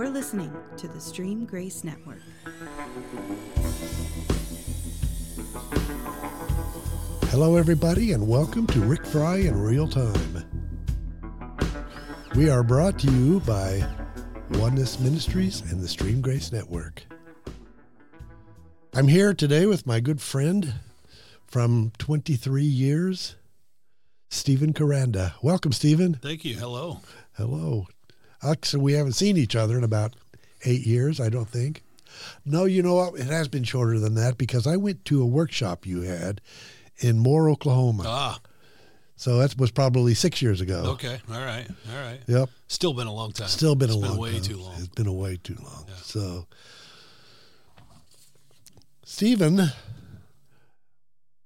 You're listening to the Stream Grace Network. Hello, everybody, and welcome to Rick Fry in Real Time. We are brought to you by Oneness Ministries and the Stream Grace Network. I'm here today with my good friend from 23 years, Stephen Caranda. Welcome, Stephen. Thank you. Hello. Hello. Actually, we haven't seen each other in about eight years, I don't think. No, you know what? It has been shorter than that because I went to a workshop you had in Moore, Oklahoma. Ah, So that was probably six years ago. okay. All right. All right. Yep. Still been a long time. Still been It's a long time. way time. too long. It's been a way too long. Yeah. So, Stephen,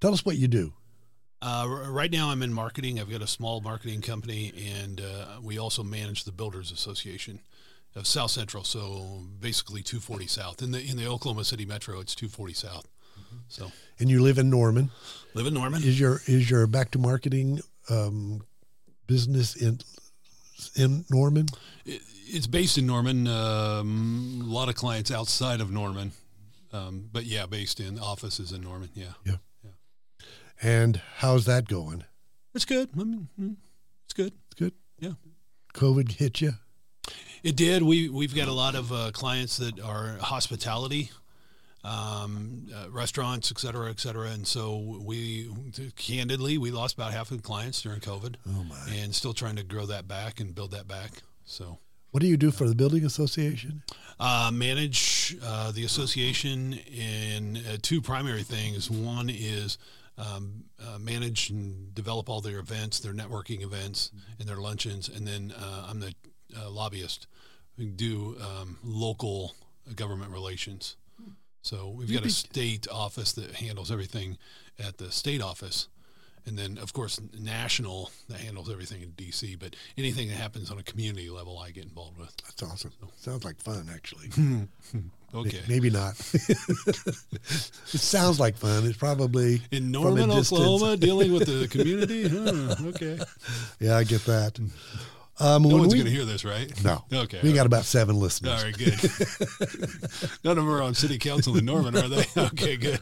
tell us what you do. Uh, right now, I'm in marketing. I've got a small marketing company, and uh, we also manage the Builders Association of South Central. So basically, 240 South in the in the Oklahoma City Metro. It's 240 South. So And you live in Norman. live in Norman. Is your is your back to marketing um, business in in Norman? It, it's based in Norman. Um, a lot of clients outside of Norman, um, but yeah, based in offices in Norman. Yeah. Yeah, And how's that going? it's good. I mean, mm, it's good. It's good. Yeah. COVID hit you. It did. We we've got a lot of uh, clients that are hospitality, um, uh, restaurants, et cetera, et cetera. And so we, candidly, we lost about half of the clients during COVID, Oh my! and still trying to grow that back and build that back. So What do you do for the building association? uh, manage uh, the association in uh, two primary things. One is um, uh, manage and develop all their events, their networking events, and their luncheons. And then uh, I'm the uh, lobbyist. We do um, local government relations. So we've got a state office that handles everything at the state office. And then, of course, national that handles everything in DC. But anything that happens on a community level, I get involved with. That's awesome. Sounds like fun, actually. Okay. Maybe not. it sounds like fun. It's probably In Norman. Oklahoma, dealing with the community? Huh, okay. Yeah, I get that. Um, No one's going to hear this, right? No. Okay. We got about seven listeners. All right, good. None of them are on city council in Norman, are they? Okay, good.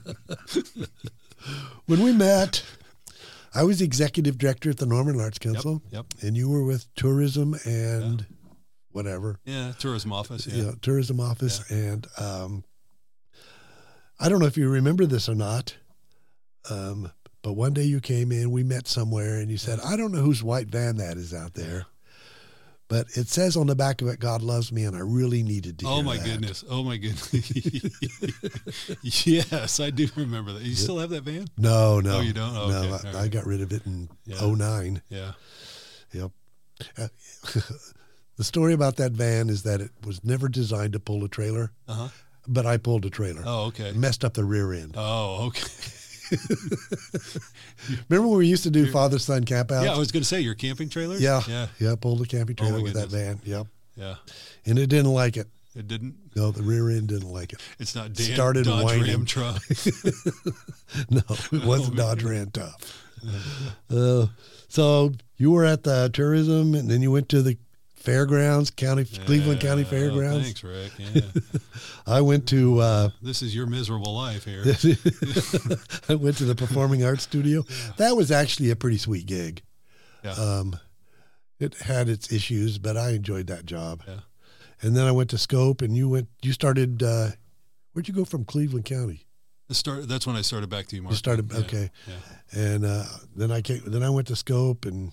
When we met, I was the executive director at the Norman Arts Council, Yep. and you were with tourism and whatever, Yeah, tourism office. you Yeah. know, tourism office. And um, I don't know if you remember this or not, um, but one day you came in, we met somewhere, and you said, I don't know whose white van that is out there. But it says on the back of it, God loves me, and I really needed to Oh my that." goodness! Oh my goodness! yes, I do remember that. You still have that van? No, no. Oh, you don't? Oh, no, okay. I right. got rid of it in Yeah. '09. Yeah. Yep. Uh, the story about that van is that it was never designed to pull a trailer, Uh huh. but I pulled a trailer. Oh, okay. Messed up the rear end. Oh, okay. Remember when we used to do father son campouts? Yeah, I was going to say your camping trailer. yeah, Yeah. yeah. Pulled a camping Oh, trailer with that van. Yep. Yeah. And it didn't like it. It didn't. No, the rear end didn't like it. It's not Dan, Started Dodge whining. Ram truck. No, it wasn't Dodge Ram tough. Uh, so you were at the tourism, and then you went to the fairgrounds, county Cleveland County Yeah. Fairgrounds. thanks, Rick. Yeah. I went to. Uh, this is your miserable life here. I went to the Performing Arts Studio. That was actually a pretty sweet gig. Yeah. Um, it had its issues, but I enjoyed that job. Yeah. And then I went to Scope, and you went. You started. Uh, where'd you go from Cleveland County? Start, that's when I started back to you, Mark. You started Yeah, okay, Yeah. and uh, then I came. Then I went to Scope, and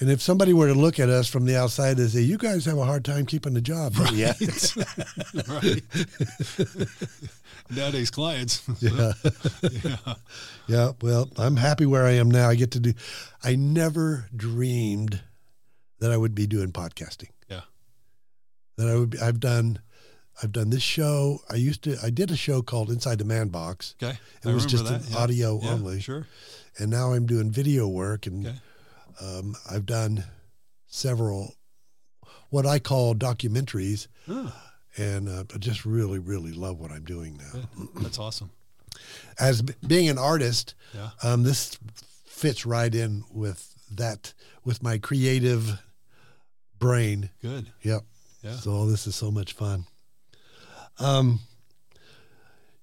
and if somebody were to look at us from the outside and say, "You guys have a hard time keeping the job," yeah, right. Nowadays, clients. yeah. yeah. Yeah, well, I'm happy where I am now. I get to do. I never dreamed that I would be doing podcasting. Yeah. That I would. Be, I've done. I've done this show. I used to. I did a show called Inside the Man Box, Okay. It I was just that. an yeah. audio Yeah, only. Sure. and now I'm doing video work, and Okay. Um, I've done several what I call documentaries, Oh, and uh, I just really, really love what I'm doing now. That's awesome. As b- being an artist, Yeah. um, this fits right in with that with my creative brain. Good. Yep. Yeah. So this is so much fun. Um,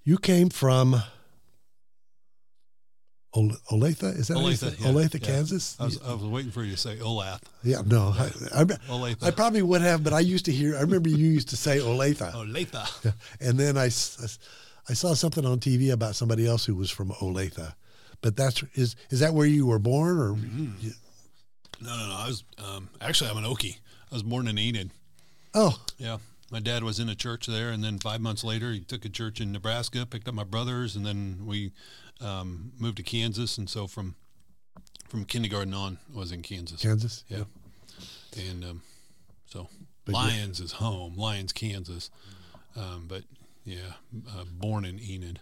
you came from Olathe, is that you Olathe, yeah, Olathe, yeah. Kansas? I was, I was waiting for you to say Olath. yeah, no, I, I, I probably would have, but I used to hear. I remember you used to say Olathe, Olathe. and then I, I, saw something on TV about somebody else who was from Olathe. But that's is is that where you were born, or Mm-hmm. No, no, no. I was um, actually I'm an Okie. I was born in Enid. oh, Yeah. My dad was in a church there, and then five months later, he took a church in Nebraska, picked up my brothers, and then we um, moved to Kansas. And so from from kindergarten on, I was in Kansas. Kansas? Yeah. And um, so But you- Lyons is home, Lyons, Kansas. Um, but yeah, uh, born in Enid.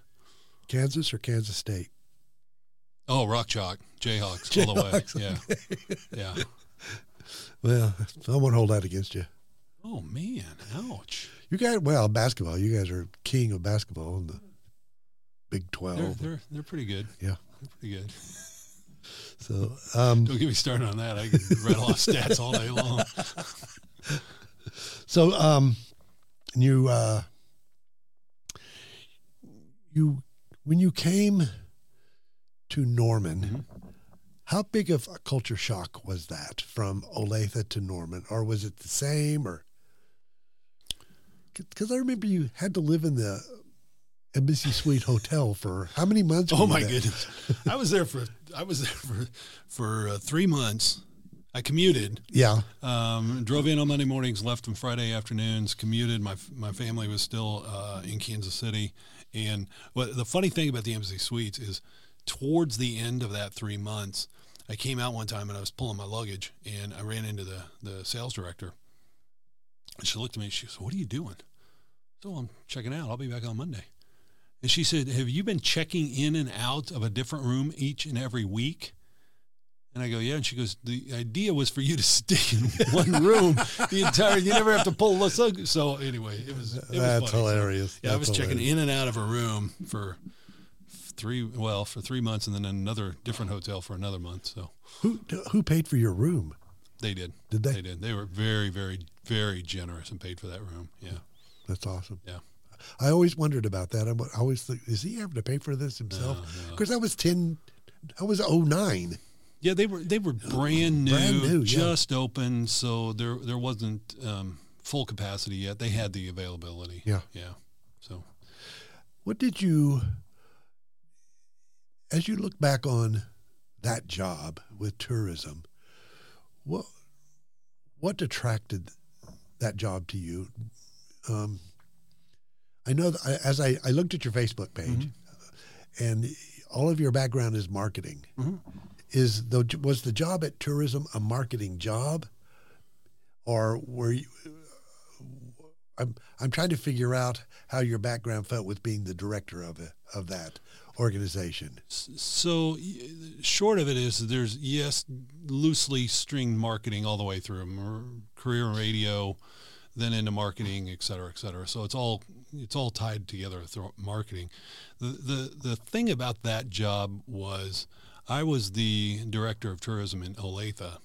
Kansas or Kansas State? Oh, Rock Chalk, Jayhawks, all the way. Jayhawks, Yeah. Yeah. Well, I won't hold that against you. Oh, man. Ouch. You guys, well, basketball. You guys are king of basketball Big They're, Twelve. they're, they're pretty good. Yeah. They're pretty good. So, um, Don't get me started on that. I can rattle off stats all day long. so um, you uh, you when you came to Norman, Mm-hmm. how big of a culture shock was that from Olathe to Norman, or was it the same? Or because I remember you had to live in the Embassy Suite Hotel for how many months? Oh my goodness! I was there for I was there for for uh, three months. I commuted, Yeah, um, drove in on Monday mornings, left on Friday afternoons. Commuted. My my family was still uh, in Kansas City, and what the funny thing about the Embassy Suites is, towards the end of that three months, I came out one time and I was pulling my luggage, and I ran into the the sales director. And she looked at me. and She goes, "What are you doing?" So I'm checking out. I'll be back on Monday. And she said, Have you been checking in and out of a different room each and every week? And I go, Yeah. And she goes, The idea was for you to stay in one room the entire you never have to pull the lug. So anyway, it was it was that's funny. So, hilarious. yeah, I That's was checking in and out of a room for three well, for three months and then another different hotel for another month. So Who who paid for your room? they did. Did they? They did. They were very, very, very generous and paid for that room. Yeah. That's awesome. Yeah. I always wondered about that. I'm, always think, is he having to pay for this himself? No, no. Of course, that was 10, I was 09. Yeah, they were they were brand new, Brand new, yeah. just open, so there there wasn't um, full capacity yet. They had the availability. Yeah. yeah. So What did you, as you look back on that job with tourism, what, what attracted that job to you? Um, I know that I, as I, I looked at your Facebook page and all of your background is marketing. Mhm. Is the, was the job at tourism a marketing job or were you, I'm I'm trying to figure out how your background felt with being the director of it of that organization. so short of it is there's yes loosely stringed marketing all the way through career radio, then into marketing, et cetera, et cetera. So it's all it's all tied together through marketing. The the the thing about that job was I was the director of tourism in Olathe,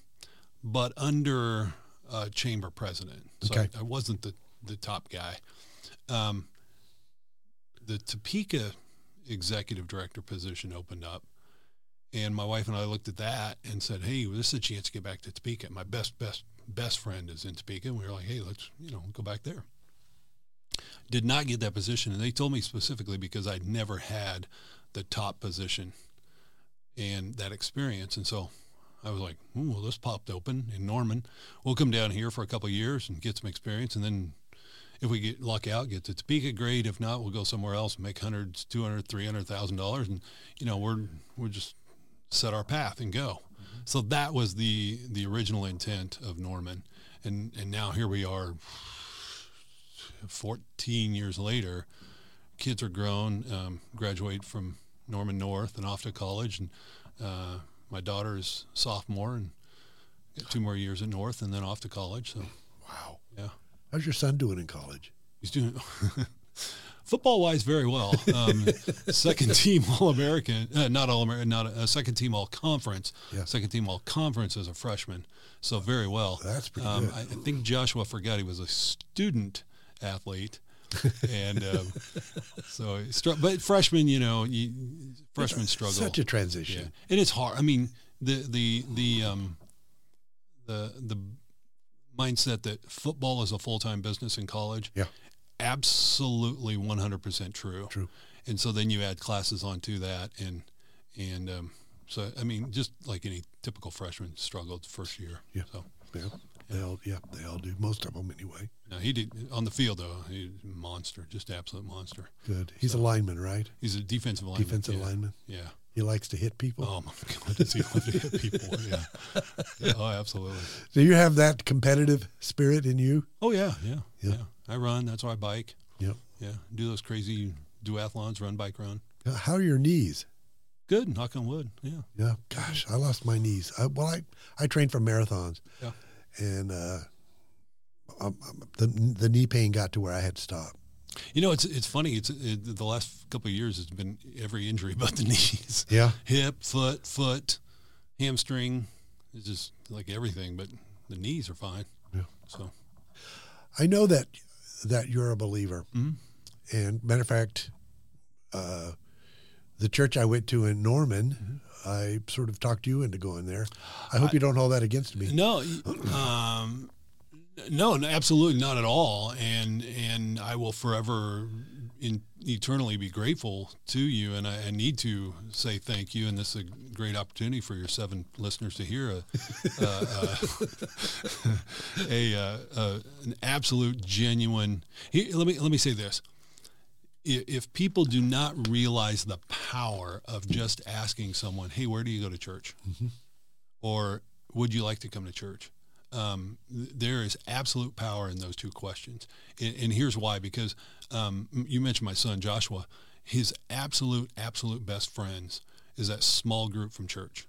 but under a chamber president. So Okay. I, I wasn't the the top guy. Um, the Topeka executive director position opened up. And my wife and I looked at that and said, "Hey, this is a chance to get back to Topeka. My best, best, best friend is in Topeka." And we were like, "Hey, let's, you know, go back there." Did not get that position, and they told me specifically because I'd never had the top position and that experience, and so I was like, "Ooh, well, this popped open in Norman. We'll come down here for a couple years and get some experience, and then if we get luck out, get to Topeka, great. If not, we'll go somewhere else and make hundreds, two hundred, three hundred thousand dollars, and you know we're we're just set our path and go. So that was the the original intent of Norman, and and now here we are, fourteen years later. Kids are grown, um, graduate from Norman North and off to college, and uh, my daughter is sophomore and got two more years at North, and then off to college. So Wow. yeah. How's your son doing in college? He's doing football wise, very well. Um, second team All American, uh, not All American, not a, a, second team All Conference. Yeah. Second team All Conference as a freshman, so very well. That's pretty um, good. I, I think Joshua forgot he was a student athlete. and um, so, but freshman, you know, you, freshmen struggle. Such a transition. Yeah, and it's hard. I mean, the the the um the the mindset that football is a full time business in college. Yeah, absolutely one hundred percent true. True. And so then you add classes onto that, and and um, so I mean, just like any typical freshman struggled first year. Yeah. So. Yeah. They all, yeah, they all do. Most of them, anyway. No, he did on the field though. He's a monster, just absolute monster. Good. He's So- a lineman, right? He's a defensive lineman. Defensive yeah. lineman. Yeah. He likes to hit people. Oh my God, does he love to hit people? Yeah. yeah. Oh, absolutely. Do you have that competitive spirit in you? Oh yeah, yeah, Yeah. yeah. I run. That's why I bike. Yep. Yeah. Do those crazy duathlons, run, bike, run. How are your knees? Good. Knock on wood. Yeah. Yeah. Gosh, I lost my knees. I, well, I I trained for marathons. Yeah. And uh, um, um, the the knee pain got to where I had to stop. You know, it's it's funny. It's it, the last couple of years. It's been every injury but the knees, Yeah. hip, foot, foot, hamstring. It's just like everything, but the knees are fine. Yeah. So I know that that you're a believer, Mhm. and matter of fact, uh, the church I went to in Norman, I sort of talked you into going there. I hope you don't hold that against me. no, um, no, absolutely not at all. And and I will forever, in, eternally be grateful to you. And I, I need to say thank you. And this is a great opportunity for your seven listeners to hear a uh, a, uh, uh, an absolute genuine. Here, let me let me say this. If people do not realize the power of just asking someone, "Hey, where do you go to church?" or "Would you like to come to church?" um, th- there is absolute power in those two questions. And, and here's why because um, you mentioned my son Joshua. His absolute, absolute best friends is that small group from church.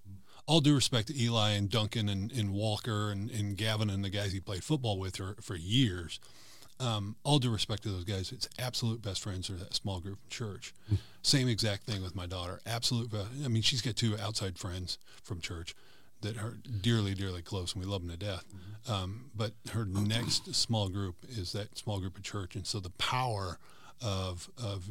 All due respect to Eli and Duncan and, and Walker and, and Gavin and the guys he played football with for, for years. Um, all due respect to those guys, it's absolute best friends are that small group in church. Same exact thing with my daughter. Absolute. I mean, she's got two outside friends from church that are dearly, dearly close, and we love them to death. Um, but her next small group is that small group of church, and so the power of of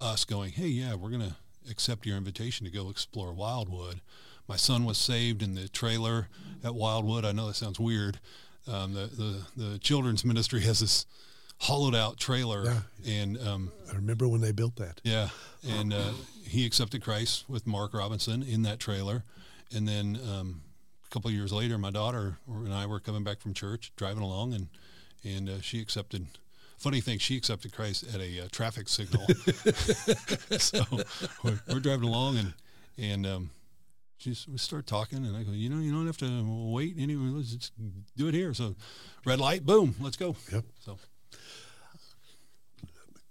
us going, hey, yeah, we're gonna accept your invitation to go explore Wildwood. My son was saved in the trailer at Wildwood. I know that sounds weird. Um, the, the the children's ministry has this hollowed out trailer, Yeah. and um, I remember when they built that. yeah, and uh, he accepted Christ with Mark Robinson in that trailer, and then um, a couple of years later, my daughter and I were coming back from church, driving along, and and uh, she accepted. Funny thing, she accepted Christ at a uh, traffic signal. so we're, we're driving along, and and um, she's we start talking, and I go, you know, you don't have to wait anyway. Let's just do it here. So, red light, boom, let's go. Yep. So.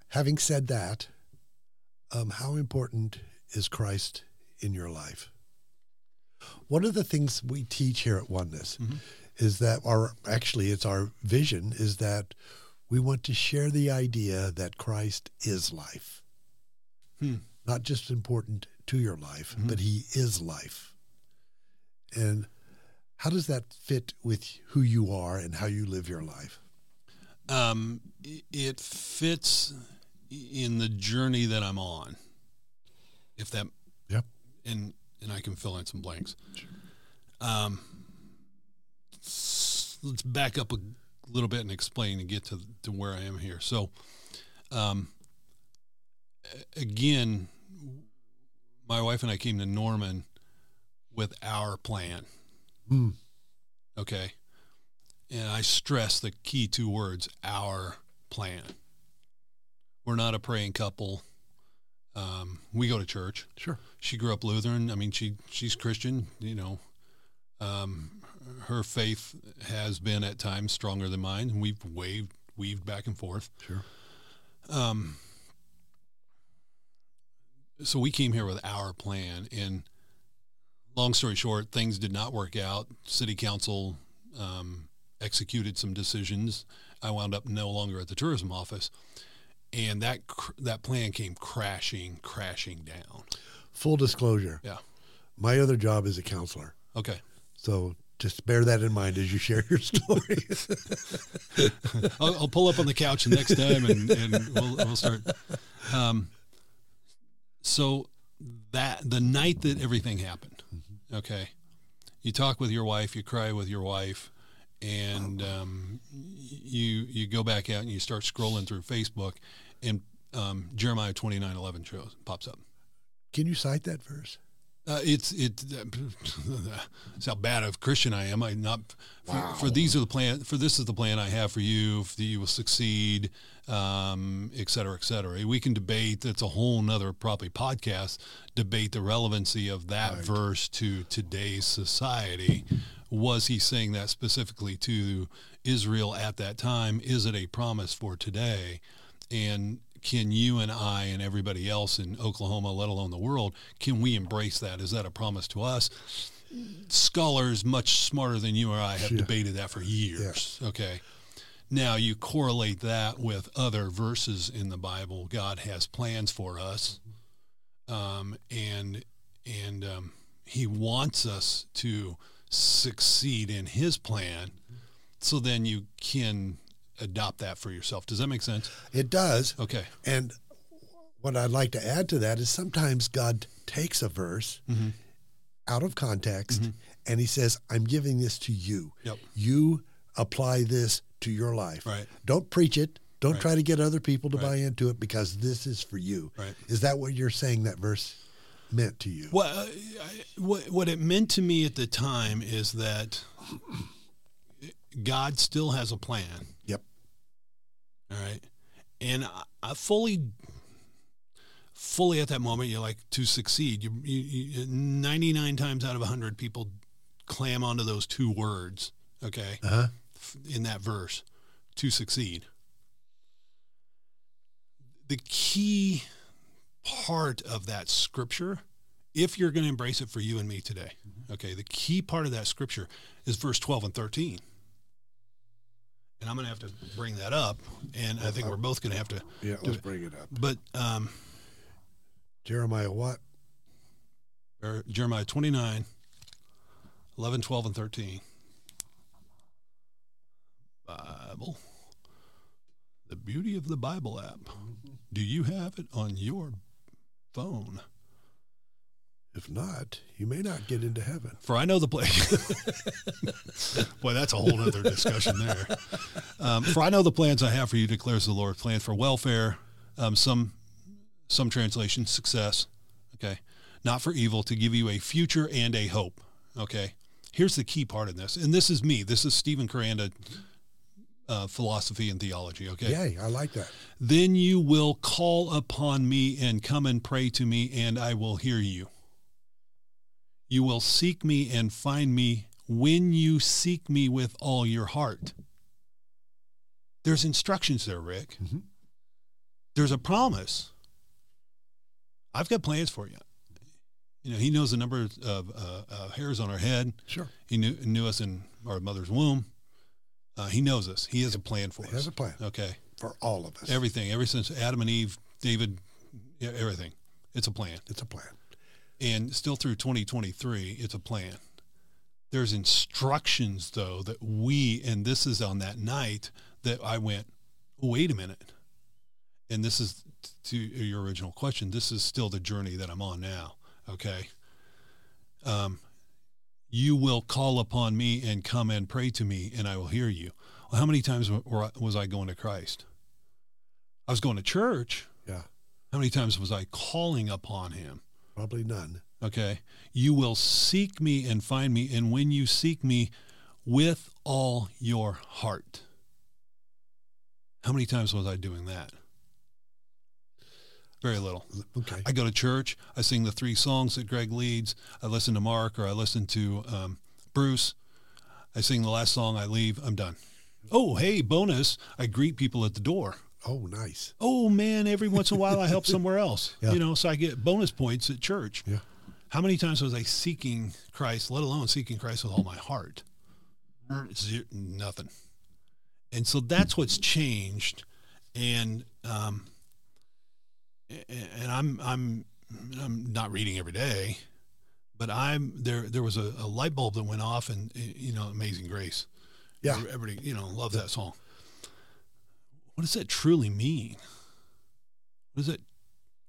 Having said that, um, how important is Christ in your life? One of the things we teach here at Oneness Mhm. is that, or actually, it's our vision, is that we want to share the idea that Christ is life. Hmm. Not just important to your life, Mhm. but He is life. And how does that fit with who you are and how you live your life? um, it fits in the journey that I'm on. If that, Yep. and and I can fill in some blanks. Um, let's back up a little bit and explain and get to to where I am here. So, um, again, my wife and I came to Norman with our plan. Hmm. Okay. And I stress the key two words our plan. We're not a praying couple. Um, we go to church. Sure. She grew up Lutheran. I mean, she she's Christian. You know, um, her faith has been at times stronger than mine, and we've waved weaved back and forth. Sure. Um, so we came here with our plan, and long story short, things did not work out. City council um, executed some decisions. I wound up no longer at the tourism office, and that cr- that plan came crashing, crashing down. Full disclosure. Yeah. My other job is a counselor. Okay. So just bear that in mind as you share your stories. I'll, I'll pull up on the couch next time and, and we'll, we'll start. Um, so that the night that everything happened, okay, you talk with your wife, you cry with your wife, and um, you you go back out and you start scrolling through Facebook, and um, Jeremiah twenty nine eleven shows pops up. Can you cite that verse? Uh, it's it. it's how bad of Christian I am. I not for, for, these are the plan. For this is the plan I have for you. That you will succeed, um, et cetera, et cetera. We can debate. That's a whole nother probably podcast. Debate the relevancy of that right. verse to today's society. Was he saying that specifically to Israel at that time? Is it a promise for today? And can you and I and everybody else in Oklahoma, let alone the world, can we embrace that? Is that a promise to us? Scholars much smarter than you or I have debated that for years. Okay. Now you correlate that with other verses in the Bible. God has plans for us, um, and and um, He wants us to succeed in His plan. So then you can adopt that for yourself. Does that make sense? It does. Okay. And what I'd like to add to that is sometimes God takes a verse mm-hmm. out of context mm-hmm. and he says, I'm giving this to you. Yep. You apply this to your life. Right. Don't preach it. Don't right. try to get other people to right. buy into it because this is for you. Right. Is that what you're saying that verse meant to you? Well, uh, I, what, what it meant to me at the time is that God still has a plan. All right. And I, I fully, fully at that moment, you're like, to succeed, you, you, you 99 times out of 100 people clam onto those two words, okay, uh-huh. in that verse, to succeed. The key part of that scripture, if you're going to embrace it for you and me today, okay, the key part of that scripture is verse 12 and 13 and I'm going to have to bring that up, and I think we're both going to have to. Yeah, let's it. bring it up. But um, Jeremiah what? Jeremiah 29, 11, 12, and 13. Bible. The beauty of the Bible app. Do you have it on your phone? If not, you may not get into heaven. For I know the place. Boy, that's a whole other discussion there. Um, for I know the plans I have for you, declares the Lord. Plans for welfare, um, some some translations, success. Okay, not for evil, to give you a future and a hope. Okay, here's the key part in this, and this is me. This is Stephen Kuranda. Uh, philosophy and theology. Okay. Yay, I like that. Then you will call upon me and come and pray to me, and I will hear you. You will seek me and find me when you seek me with all your heart. There's instructions there, Rick. Mm-hmm. There's a promise. I've got plans for you. You know, he knows the number of uh, uh, hairs on our head. Sure. He knew, knew us in our mother's womb. Uh, he knows us. He has a plan for he us. He has a plan. Okay. For all of us. Everything. Ever since Adam and Eve, David, everything. It's a plan. It's a plan and still through 2023 it's a plan. There's instructions though that we and this is on that night that i went wait a minute. And this is to your original question this is still the journey that i'm on now okay? Um, you will call upon me and come and pray to me and i will hear you. Well, how many times was i going to christ? I was going to church. Yeah. How many times was i calling upon him Probably none. Okay. You will seek me and find me. And when you seek me with all your heart. How many times was I doing that? Very little. Okay. I go to church. I sing the three songs that Greg leads. I listen to Mark or I listen to um, Bruce. I sing the last song. I leave. I'm done. Oh, hey, bonus. I greet people at the door. Oh, nice. Oh man, every once in a while I help somewhere else. Yeah. You know, so I get bonus points at church. Yeah. How many times was I seeking Christ, let alone seeking Christ with all my heart? Zero, nothing. And so that's what's changed. And um, and I'm I'm I'm not reading every day, but I'm there. There was a, a light bulb that went off, and you know, Amazing Grace. Yeah. everybody you know loves that song. What does that truly mean? What is it?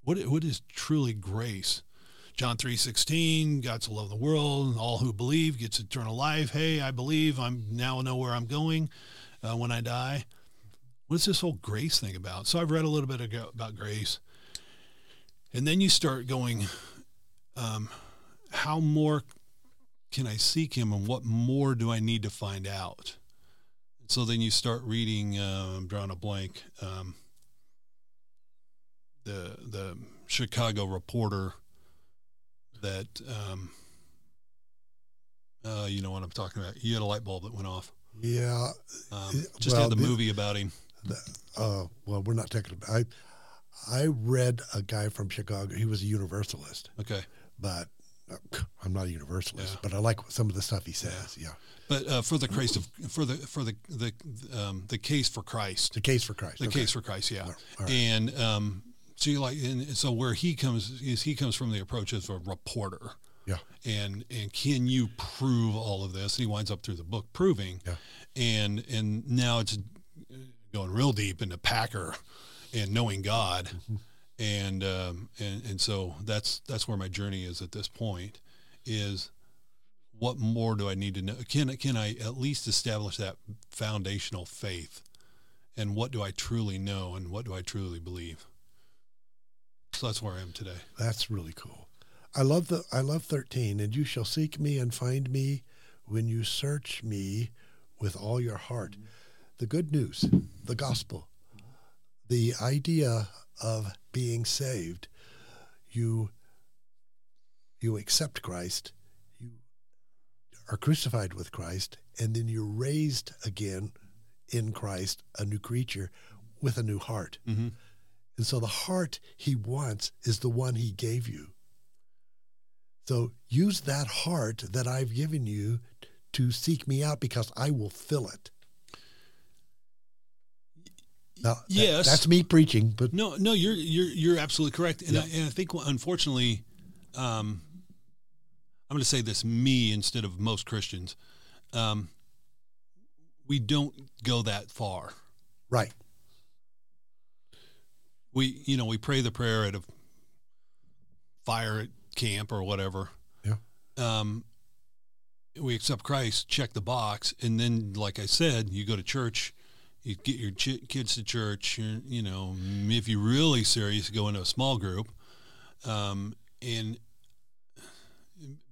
What what is truly grace? John three sixteen. God so loved the world, and all who believe gets eternal life. Hey, I believe. I'm now know where I'm going uh, when I die. What is this whole grace thing about? So I've read a little bit about grace, and then you start going, um, how more can I seek Him, and what more do I need to find out? So then you start reading. Uh, I'm drawing a blank. Um, the the Chicago reporter that um, uh, you know what I'm talking about. He had a light bulb that went off. Yeah. Um, just Well, had the, the- movie about him. The, uh, well, we're not talking about. I I read a guy from Chicago. He was a Universalist, Okay, but I'm not a Universalist. Yeah. But I like some of the stuff he says. Yeah, but uh, for the Christ of for the for the the um, the case for Christ, the case for Christ. the Okay. case for Christ, yeah. Right. And um, so you like, and so where he comes is he comes from the approach of a reporter. Yeah. and and can you prove all of this? And he winds up through the book proving. Yeah. And and now it's going real deep into Packer and knowing God, Mm-hmm. And um, and and so that's that's where my journey is at this point. Is what more do I need to know? Can can I at least establish that foundational faith? And what do I truly know? And what do I truly believe? So that's where I am today. That's really cool. I love the I love 13 and you shall seek me and find me when you search me with all your heart. The good news, the gospel, the idea of being saved. You you accept Christ, you are crucified with Christ, and then you're raised again in Christ, a new creature with a new heart. Mm-hmm. And so the heart he wants is the one he gave you. So use that heart that I've given you to seek me out because I will fill it. Now, that- Yes. that's me preaching, but No, no, you're you're you're absolutely correct, and, Yeah. I, and I think unfortunately, um, I'm going to say this me instead of most Christians. Um, we don't go that far. right. We you know we pray the prayer at a fire camp or whatever. Yeah. Um, we accept Christ, check the box, and then, like I said, you go to church. You get your ch- kids to church. You, know, if you're really serious, go into a small group. Um, and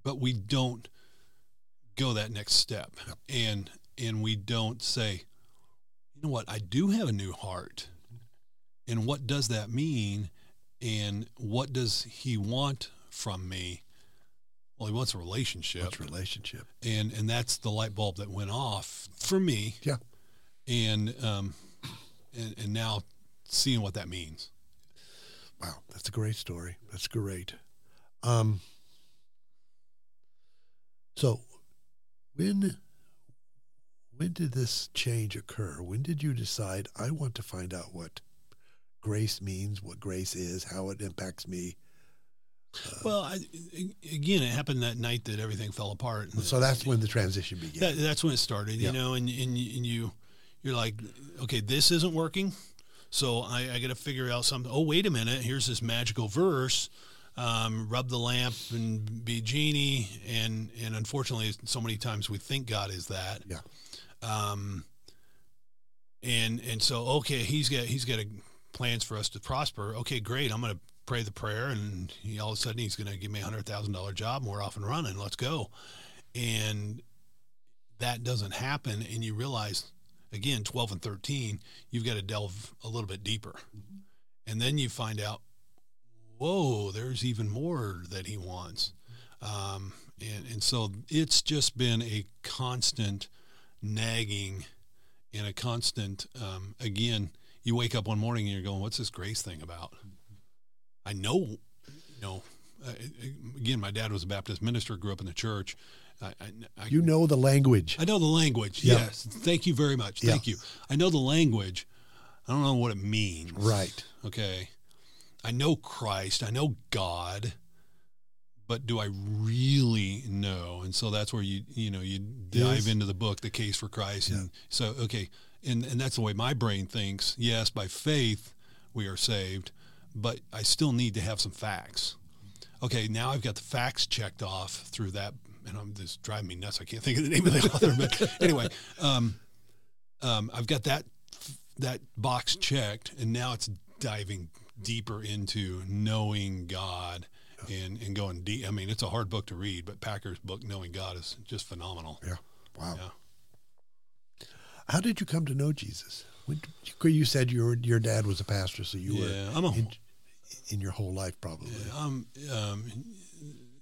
but we don't go that next step, and and we don't say, you know what, I do have a new heart, and what does that mean, and what does He want from me? Well, He wants a relationship That's relationship. and and that's the light bulb that went off for me. Yeah. And um, and and now seeing what that means. Wow, that's a great story. That's great. Um, so, when when did this change occur? When did you decide I want to find out what grace means, what grace is, how it impacts me? Well, I, again, it happened that night that everything fell apart. So that's when the transition began. that, that's when it started, you know, and and and you you're like, okay, this isn't working, so I, I got to figure out something. Oh, wait a minute, here's this magical verse. Um, rub the lamp and be genie, and and unfortunately, so many times we think God is that. Yeah. Um, and and so okay, he's got he's got a, plans for us to prosper. Okay, great. I'm going to pray the prayer, and he, all of a sudden he's going to give me a hundred thousand dollar job, and we're off and running. Let's go. And that doesn't happen, and you realize again, twelve and thirteen, you've got to delve a little bit deeper, and then you find out, whoa, there's even more that he wants. Um, and, and so it's just been a constant nagging and a constant, um, again, you wake up one morning and you're going, what's this grace thing about? I know, you know, uh, again, my dad was a Baptist minister, grew up in the church. I, I, I, you know the language. I know the language. Yeah. Yes. Thank you very much. Yeah. Thank you. I know the language. I don't know what it means. Right. Okay. I know Christ, I know God, but do I really know? And so that's where you you know you dive Yes. into the book, The Case for Christ, and so okay, and and that's the way my brain thinks. Yes, by faith we are saved, but I still need to have some facts. Okay, now I've got the facts checked off through that, and I'm this driving me nuts. I can't think of the name of the author, but anyway, um, um, I've got that that box checked, and now it's diving deeper into knowing God and and going deep. I mean, it's a hard book to read, but Packer's book, Knowing God, is just phenomenal. Yeah. Wow. Yeah. How did you come to know Jesus? When, you said your your dad was a pastor, so you Yeah, were I'm a- in, in your whole life probably. Um, um,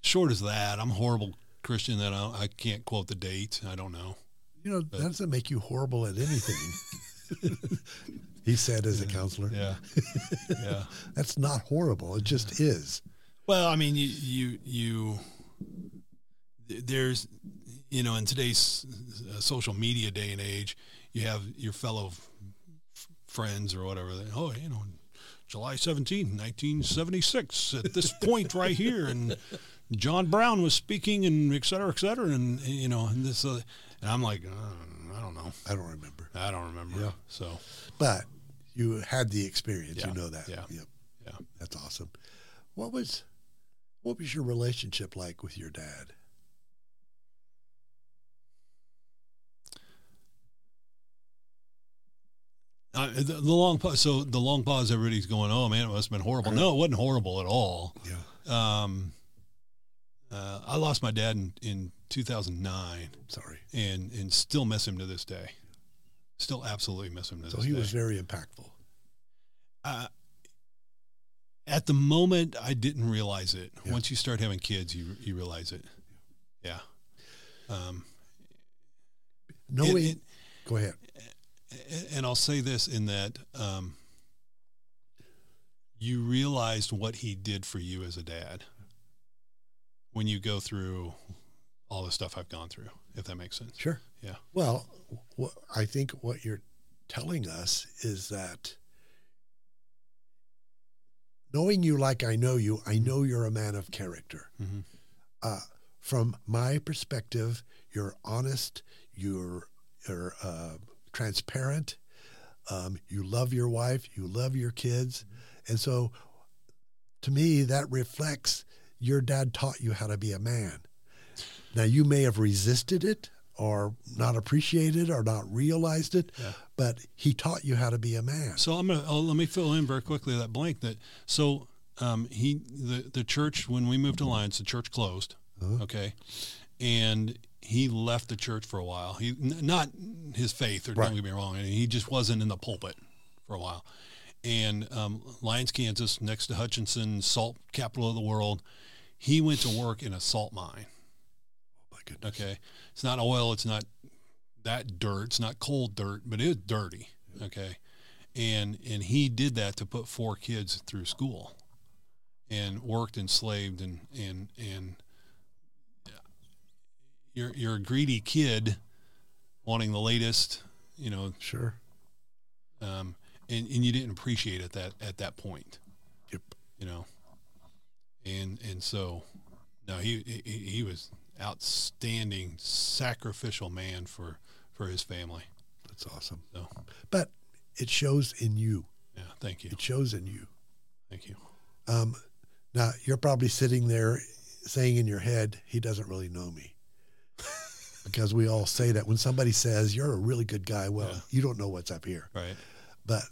short as that, I'm a horrible Christian that I, I can't quote the date. I don't know. You know, that doesn't make you horrible at anything. he said as a counselor. Yeah, yeah. That's not horrible. It just is. Well, I mean, you, you, you, there's, you know, in today's uh, social media day and age, you have your fellow f- friends or whatever. That, oh, you know, July 17, 1976, at this point right here. And John Brown was speaking and et cetera, et cetera. And, you know, and this, uh, and I'm like, uh, I don't know. I don't remember. I don't remember. Yeah. So, But you had the experience. Yeah. You know that. Yeah. Yep. yeah. That's awesome. What was what was your relationship like with your dad? Uh, the, the long pause. So the long pause. Everybody's going, "Oh man, it must have been horrible." No, it wasn't horrible at all. Yeah. Um, uh, I lost my dad in, in 2009, Sorry. and and still miss him to this day. Still absolutely miss him to So this day. So he was very impactful. uh, at the moment, I didn't realize it. Yeah. Once you start having kids, you you realize it. Yeah. Um, Knowing. it- go ahead. And I'll say this in that um, you realized what he did for you as a dad when you go through all the stuff I've gone through, if that makes sense. Sure. Yeah. Well, wh- I think what you're telling us is that knowing you like I know you, I know you're a man of character. Mm-hmm. Uh, from my perspective, you're honest, you're, you're uh, transparent, um, you love your wife, you love your kids. And so to me, that reflects your dad taught you how to be a man. Now, you may have resisted it or not appreciated or not realized it, Yeah. but he taught you how to be a man. So I'm gonna oh, let me fill in very quickly that blank. That so um, he the the church when we moved to Alliance, the church closed. Uh-huh. Okay, and he left the church for a while. He n- not his faith, or Right. don't get me wrong. He just wasn't in the pulpit for a while. And um, Lyons, Kansas, next to Hutchinson, salt capital of the world. He went to work in a salt mine. Oh my goodness. Okay. It's not oil. It's not that dirt. It's not cold dirt, but it is dirty. Okay. And and he did that to put four kids through school, and worked and slaved and and and you're you're a greedy kid, wanting the latest, you know, Sure. um, and and you didn't appreciate it that at that point Yep. you know and and so no he he, he was outstanding sacrificial man for for his family That's awesome. so But it shows in you. yeah thank you It shows in you. thank you Um, now you're probably sitting there saying in your head, "He doesn't really know me," because we all say that when somebody says you're a really good guy. Well, Yeah. you don't know what's up here, right but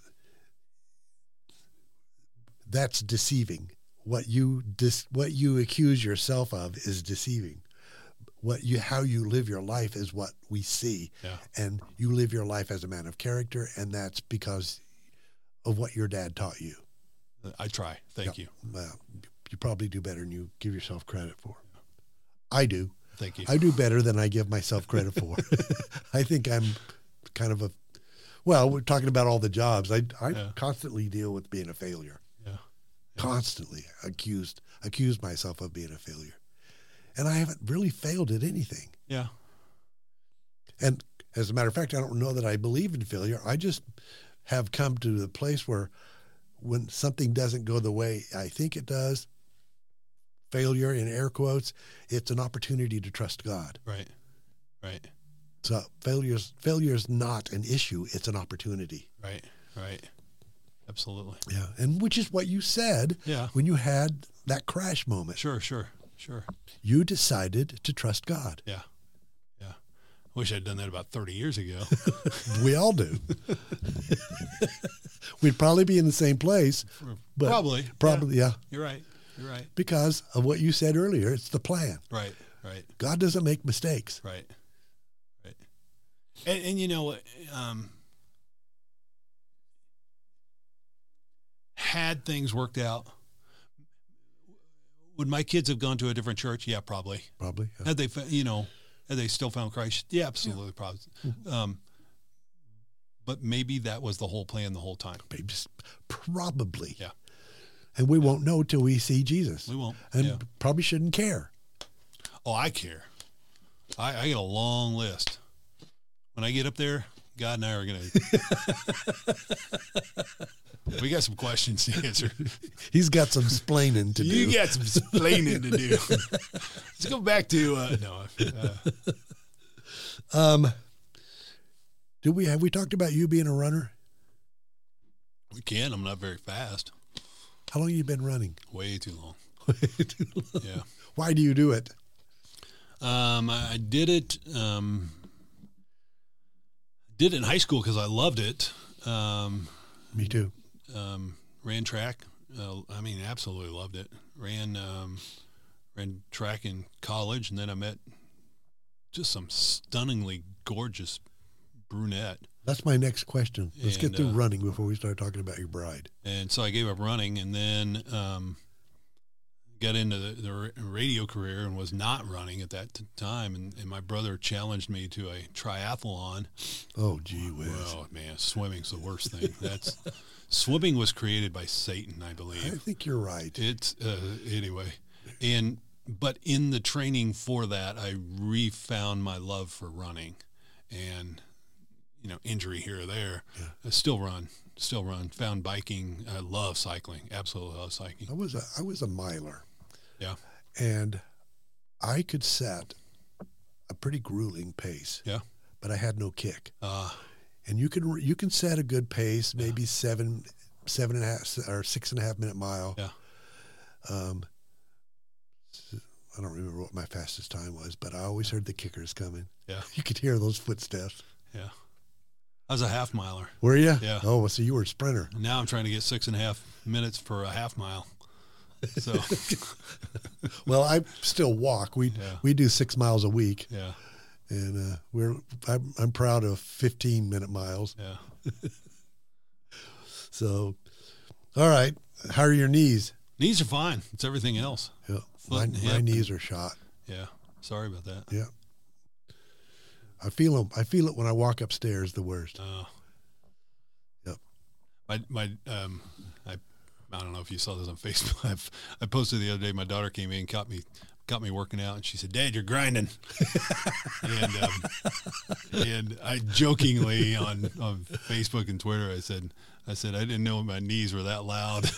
that's deceiving. What you dis, what you accuse yourself of is deceiving. What you how you live your life is what we see, yeah and you live your life as a man of character, and that's because of what your dad taught you. i try thank you Well, you probably do better than you give yourself credit for. I do. thank you I do better than I give myself credit for. I think I'm kind of a. Well, we're talking about all the jobs. I I Yeah. constantly deal with being a failure. Constantly accused accuse myself of being a failure, and I haven't really failed at anything. yeah And as a matter of fact, I don't know that I believe in failure. I just have come to the place where when something doesn't go the way I think it does, failure in air quotes, it's an opportunity to trust God. Right. Right. So failure's failure is not an issue; it's an opportunity. Right. Right. Absolutely. Yeah, and which is what you said Yeah. when you had that crash moment. Sure. Sure. Sure. You decided to trust God. Yeah. Yeah. I Wish I'd done that about 30 years ago. We all do. We'd probably be in the same place, but Probably. probably yeah. You're right. You're right. because of what you said earlier. It's the plan. Right. Right. God doesn't make mistakes. Right. Right. And, and you know, um, had things worked out, would my kids have gone to a different church? Yeah, probably. Probably. yeah. Had they, you know, had they still found Christ? Yeah, absolutely, probably. Um, but maybe that was the whole plan the whole time. Maybe Probably. Yeah. And we won't know till we see Jesus. We won't. And yeah. probably shouldn't care. Oh, I care. I, I get a long list. When I get up there, God and I are gonna. we got some questions to answer. He's got some splaining to do. you got some splaining to do. Let's go back to uh, no. Uh, um, do we have we talked about you being a runner? we can. I'm not very fast. How long you been running? Way too long. Yeah. Why do you do it? Um, I did it. Um, did it in high school because I loved it. Um, Me too. um, ran track. Uh, I mean, absolutely loved it. Ran um, ran track in college, and then I met just some stunningly gorgeous brunette. That's my next question. Let's get And, through uh, running before we start talking about your bride. and so I gave up running, and then um, got into the, the radio career and was not running at that t- time. And, and my brother challenged me to a triathlon. Oh, gee whiz. Well, man, swimming's the worst thing. That's swimming was created by Satan, I believe. I think you're right. It's uh, anyway, and but in the training for that, I refound my love for running, and you know, injury here or there, Yeah. I still run, still run. Found biking. I love cycling. Absolutely love cycling. I was a I was a miler. Yeah. And I could set a pretty grueling pace. Yeah. But I had no kick. Uh, And you can you can set a good pace, maybe seven seven and a half or six and a half minute mile. Yeah. Um, I don't remember what my fastest time was, but I always heard the kickers coming. Yeah. You could hear those footsteps. yeah, I was a half miler. Were you? Yeah. Oh, so you were a sprinter. Now I'm trying to get six and a half minutes for a half mile. So Well, I still walk. We Yeah. we do six miles a week, yeah, and uh, we're I'm, I'm proud of 15 minute miles. yeah. So, all right. How are your knees? Knees are fine. It's everything else. Yeah, my, my knees are shot. Yeah. Sorry about that. Yeah. I feel 'em- I feel it when I walk upstairs. The worst. Uh, Yep. My my um I don't know if you saw this on Facebook. I've, I posted the other day. My daughter came in, caught me caught me working out, and she said, "Dad, you're grinding." and um, and I jokingly on on Facebook and Twitter, I said, I said I didn't know my knees were that loud.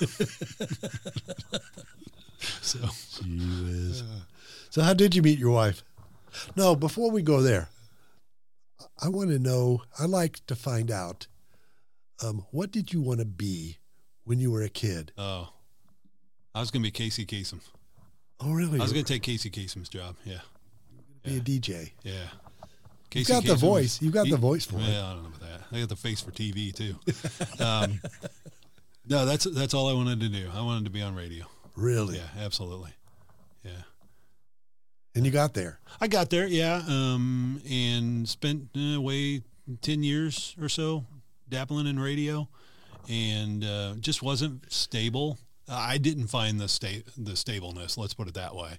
so whiz. So, how did you meet your wife? No, before we go there, I want to know. I like to find out. Um, what did you want to be when you were a kid? oh, I was gonna be Casey Kasem. Oh, really? I was gonna take Casey Kasem's job. Yeah, be a DJ. yeah. You've got the voice. was- You've got he- the voice for it. Yeah, I don't know about that. I got the face for TV too. um, no, that's that's all I wanted to do. I wanted to be on radio. Really? Yeah, absolutely. Yeah, And you got there. I got there. Yeah, um, and spent uh, way ten years or so dabbling in radio, and uh, just wasn't stable. I didn't find the sta- the stableness. Let's put it that way.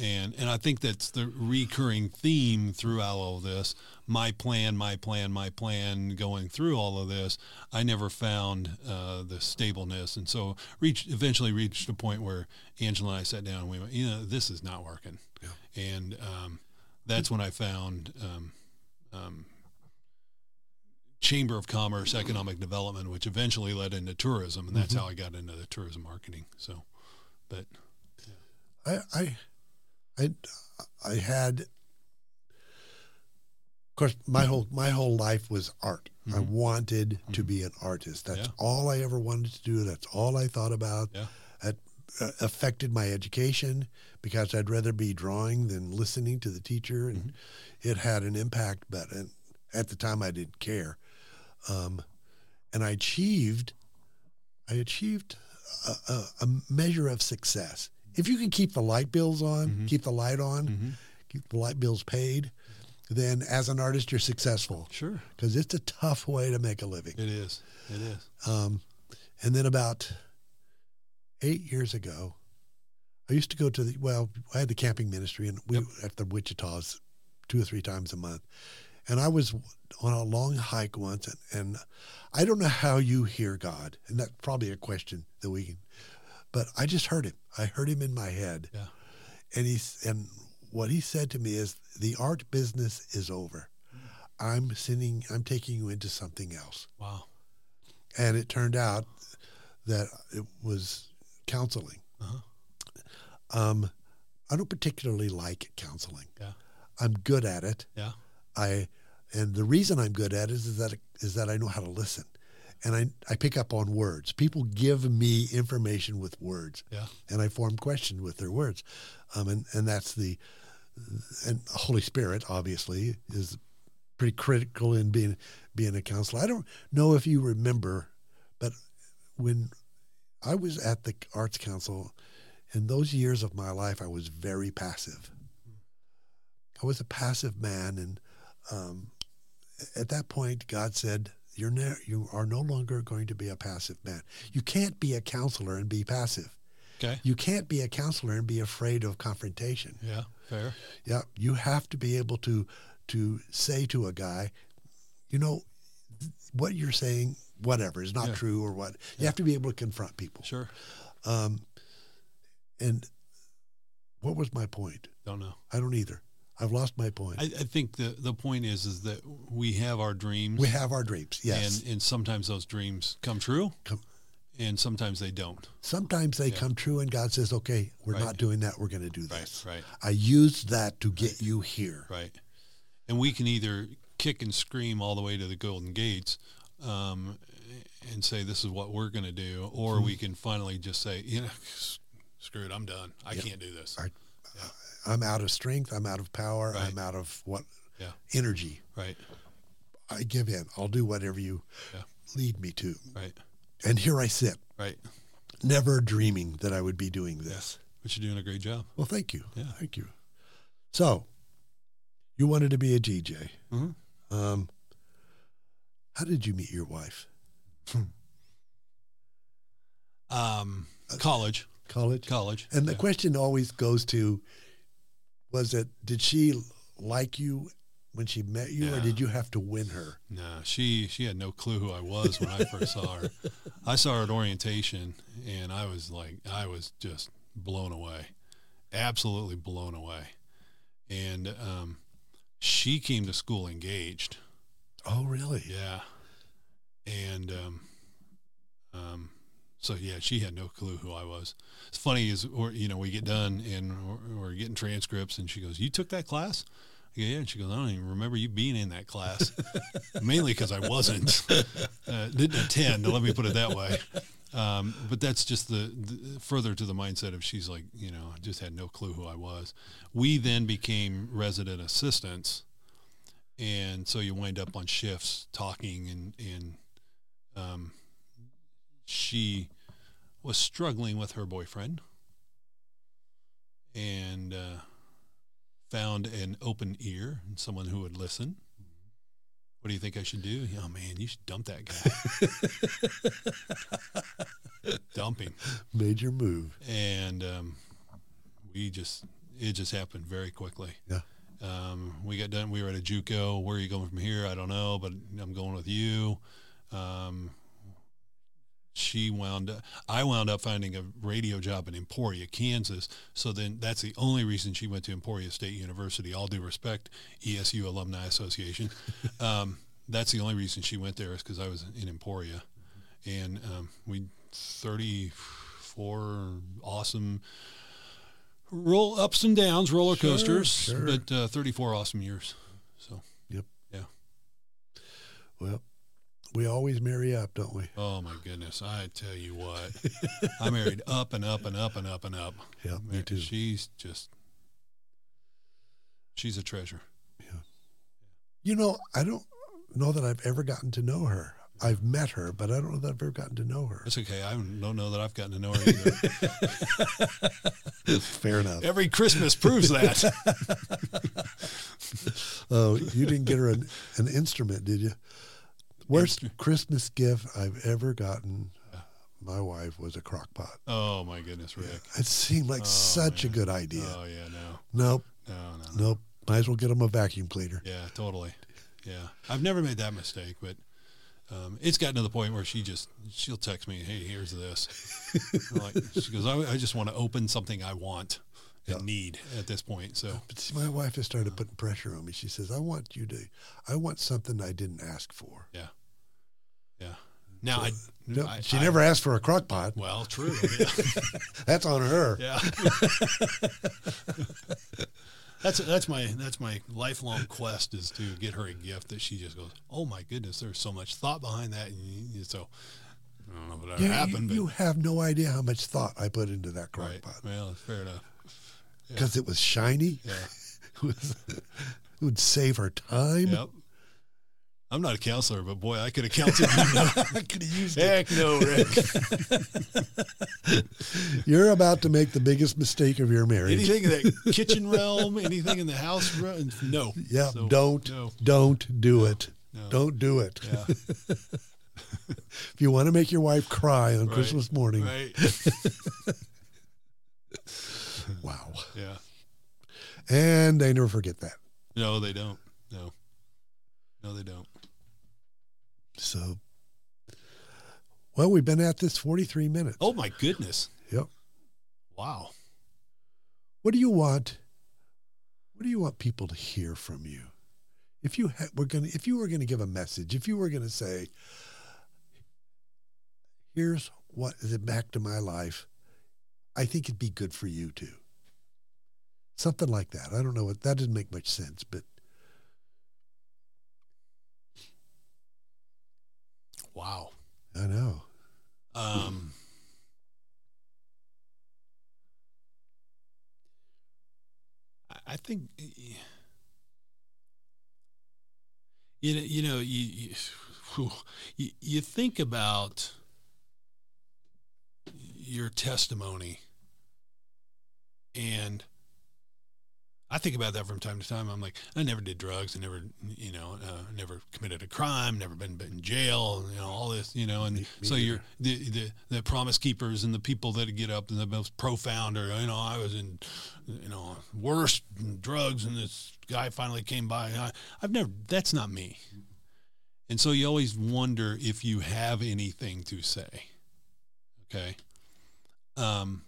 And and I think that's the recurring theme throughout all of this. My plan, my plan, my plan. Going through all of this, I never found uh, the stableness, and so reached eventually reached a point where Angela and I sat down and we went, you know, this is not working. And um, that's when I found um, um, Chamber of Commerce Economic Development, which eventually led into tourism, and that's Mm-hmm. how I got into the tourism marketing. So, but I, I, I, I had. Of course, my whole my whole life was art. I wanted to be an artist. That's Yeah. all I ever wanted to do. That's all I thought about. yeah, That uh, affected my education because I'd rather be drawing than listening to the teacher, and it had an impact. But and at the time, I didn't care, um, and I achieved. I achieved a, a, a measure of success. If you can keep the light bills on, keep the light on, keep the light bills paid, then as an artist, you're successful sure, because it's a tough way to make a living. it is, it is. Um, and then about eight years ago, I used to go to the well, I had the camping ministry, and we Yep. at the Wichita's two or three times a month. And I was on a long hike once, and, and I don't know how you hear God, and that's probably a question that we can. But I just heard him. I heard him in my head, Yeah, and he's and what he said to me is, "The art business is over. I'm sending. I'm taking you into something else." wow, and it turned out that it was counseling. Uh-huh. Um, I don't particularly like counseling. yeah, I'm good at it. yeah, I, and the reason I'm good at it is that is that I know how to listen, and I I pick up on words. People give me information with words, yeah, and I form questions with their words, um, and and that's the, and Holy Spirit obviously is pretty critical in being being a counselor. I don't know if you remember, but when I was at the Arts Council, in those years of my life, I was very passive. I was a passive man, and um, at that point, God said, "You're ne- you are no longer going to be a passive man. You can't be a counselor and be passive." okay, You can't be a counselor and be afraid of confrontation. yeah, fair, Yeah, you have to be able to to say to a guy, you know, what you're saying, whatever is not Yeah. true or what. You have to be able to confront people. sure. Um, and what was my point? Don't know. I don't either. I've lost my point. I, I think the the point is is that we have our dreams. we have our dreams. Yes. and and sometimes those dreams come true, Come- and sometimes they don't. Sometimes they Yeah. come true, and God says, "Okay, we're Right. not doing that. We're going to do this." right, I used that to get you here. right. And we can either kick and scream all the way to the golden gates, um, and say this is what we're going to do, or Mm-hmm. we can finally just say, you know, screw it, I'm done. I can't do this. I- I'm out of strength. I'm out of power. Right. I'm out of what Yeah. energy. Right, I give in. I'll do whatever you Yeah. lead me to. right, And here I sit, right. never dreaming that I would be doing this. But you're doing a great job. Well, thank you. Yeah. Thank you. So, you wanted to be a DJ. Mhm. Um, how did you meet your wife? Um, college, College? college. And the yeah. question always goes to was it, did she like you when she met you, or did you have to win her? No, she she had no clue who I was when I first saw her. I saw her at orientation, and I was like, I was just blown away, absolutely blown away. And um, she came to school engaged, Oh, really? yeah, and um, um, so yeah, she had no clue who I was. It's funny is, or you know, we get done and we're, we're getting transcripts, and she goes, "You took that class." I go, yeah, and she goes, I don't even remember you being in that class, mainly because I wasn't, uh, didn't attend. Let me put it that way. Um, but that's just the, the further to the mindset of she's like, you know, just had no clue who I was. We then became resident assistants, and so you wind up on shifts talking, and and um, she was struggling with her boyfriend, and uh, found an open ear and someone who would listen. What do you think I should do? Oh man, you should dump that guy. Dumping, Major move. and um, we just it just happened very quickly. Yeah. Um, we got done. We were at a JUCO. Where are you going from here? I don't know, but I'm going with you. Um, she wound up, I wound up finding a radio job in Emporia, Kansas. So then that's the only reason she went to Emporia State University. All due respect, ESU Alumni Association. um, that's the only reason she went there is because I was in Emporia, and um, we thirty four awesome roll ups and downs, roller coasters, sure. but uh, thirty four awesome years. So yep. Yeah. Well, we always marry up, don't we? oh my goodness, I tell you what, I married up and up and up and up and up. Yeah, me too. She's just she's a treasure. Yeah. You know, I don't know that I've ever gotten to know her. I've met her, but I don't know that I've ever gotten to know her. That's okay. I don't know that I've gotten to know her either. Fair enough. Every Christmas proves that. Oh, you didn't get her an, an instrument, did you? Worst Christmas gift I've ever gotten, my wife, was a crock pot. Oh my goodness, Rick. It seemed like Oh, such a good idea. Oh yeah, no, Nope, no, no, no. nope. Might as well get them a vacuum cleaner. Yeah, totally. Yeah, I've never made that mistake, but um, it's gotten to the point where she just she'll text me, "Hey, here's this." Like she goes, I, "I just want to open something I want and Yeah. need at this point." So But see, my wife has started putting pressure on me. She says, "I want you to, I want something I didn't ask for." yeah, yeah. Now I, No, I- she I- never asked for a crock pot. Well, true. Yeah. That's on her. Yeah. that's that's my that's my lifelong quest is to get her a gift that she just goes, oh my goodness, there's so much thought behind that, and you- so I don't know if it ever Yeah, you, happened, you but have no idea how much thought I put into that crock right. pot Well, fair enough. because it was shiny. Yeah. It, was, it would save her time. Yep. I'm not a counselor, but boy, I could have counseled you. I could have used it. Heck no, Rick. You're about to make the biggest mistake of your marriage. anything in that kitchen realm, anything in the house realm, no. Yeah, So, don't, No. don't do it. No. Don't do it. Yeah. If you want to make your wife cry on Right. Christmas morning, Right. wow. Yeah. And they never forget that. No, they don't. No. No, they don't. So, well, we've been at this 43 minutes. Oh my goodness. Yep. Wow. What do you want? What do you want people to hear from you? If you ha- were going to, if you were going to give a message, if you were going to say, "Here's what is it back to my life," I think it'd be good for you too. Something like that. I don't know what that doesn't make much sense, but Wow. I know. Um, I- think you know, you know, you, you you think about your testimony, and I think about that from time to time. I'm like, I never did drugs. I never, you know, uh, never committed a crime. Never been, been in jail. You know, all this. You know, and Me- me so you're the, the the promise keepers and the people that get up and the most profound are, you know, I was in, you know, worst drugs, and this guy finally came by. I, I've never. That's not me. And so you always wonder if you have anything to say. Okay. Um.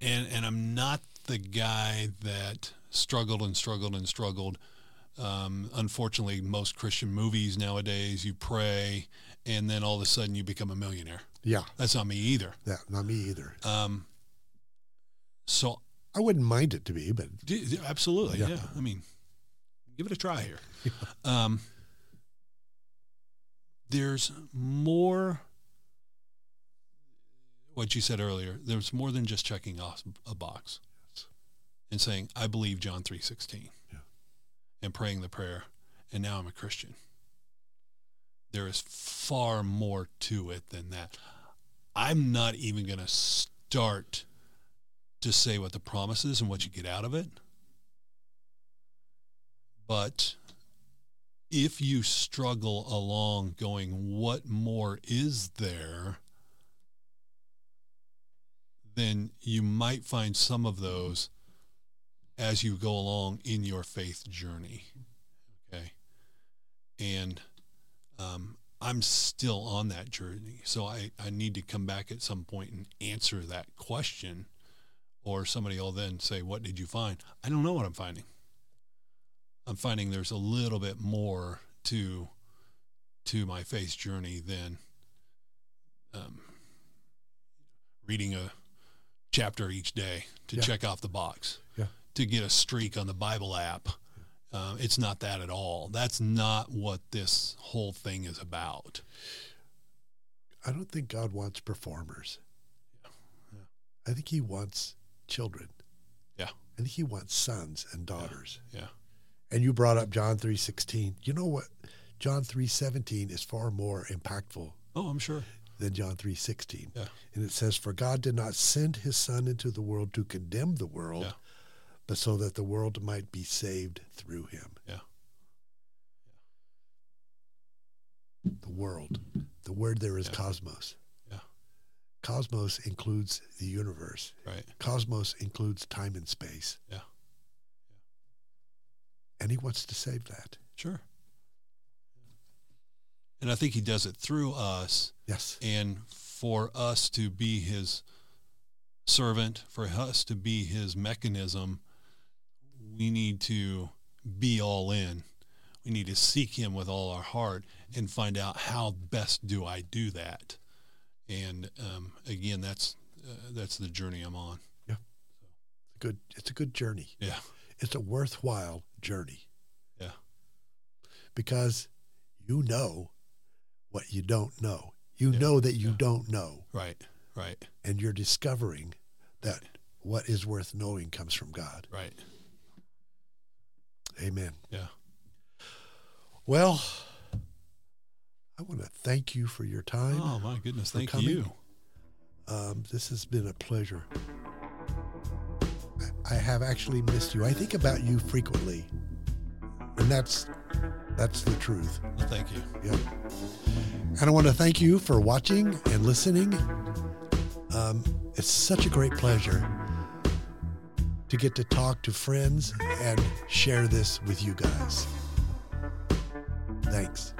And and I'm not the guy that struggled and struggled and struggled. Um, unfortunately, most Christian movies nowadays, you pray, and then all of a sudden you become a millionaire. Yeah, That's not me either. Yeah, not me either. Um, so, I wouldn't mind it to be, but absolutely, Yeah. yeah. I mean, give it a try here. Um, there's more. What you said earlier, there's more than just checking off a box and saying, "I believe John three sixteen, Yeah. and praying the prayer, and now I'm a Christian. There is far more to it than that. I'm not even going to start to say what the promise is and what you get out of it. But if you struggle along going, what more is there? Then you might find some of those as you go along in your faith journey. Okay. And um, I'm still on that journey. So I, I need to come back at some point and answer that question. Or somebody will then say, What did you find? I don't know what I'm finding. I'm finding there's a little bit more to to my faith journey than um, reading a chapter each day to Yeah. check off the box. Yeah. To get a streak on the Bible app. Um, it's not that at all. That's not what this whole thing is about. I don't think God wants performers. Yeah. I think He wants children. Yeah. I think He wants sons and daughters. Yeah. And you brought up John three sixteen. You know what? John three seventeen is far more impactful Oh, I'm sure. than John three sixteen. Yeah. And it says, "For God did not send His Son into the world to condemn the world, Yeah. But so that the world might be saved through Him." Yeah. The world. The word there is Yeah. cosmos. Yeah. Cosmos includes the universe. Right. Cosmos includes time and space. Yeah. And he wants to save that. Sure. And I think he does it through us Yes. and for us to be his servant, for us to be his mechanism, we need to be all in. We need to seek him with all our heart and find out how best do I do that. And um, again, that's uh, that's the journey I'm on. Yeah, good. It's a good journey. Yeah, It's a worthwhile journey yeah, because you know what you don't know. You Yeah. know that you Yeah. don't know, right, right, and you're discovering that what is worth knowing comes from God. right. Amen. Yeah. Well, I want to thank you for your time. Oh my goodness, thank coming. you. Um, this has been a pleasure. I- I have actually missed you. I think about you frequently, and that's that's the truth. Well, thank you. Yep. And I want to thank you for watching and listening. Um, it's such a great pleasure to get to talk to friends and share this with you guys. Thanks.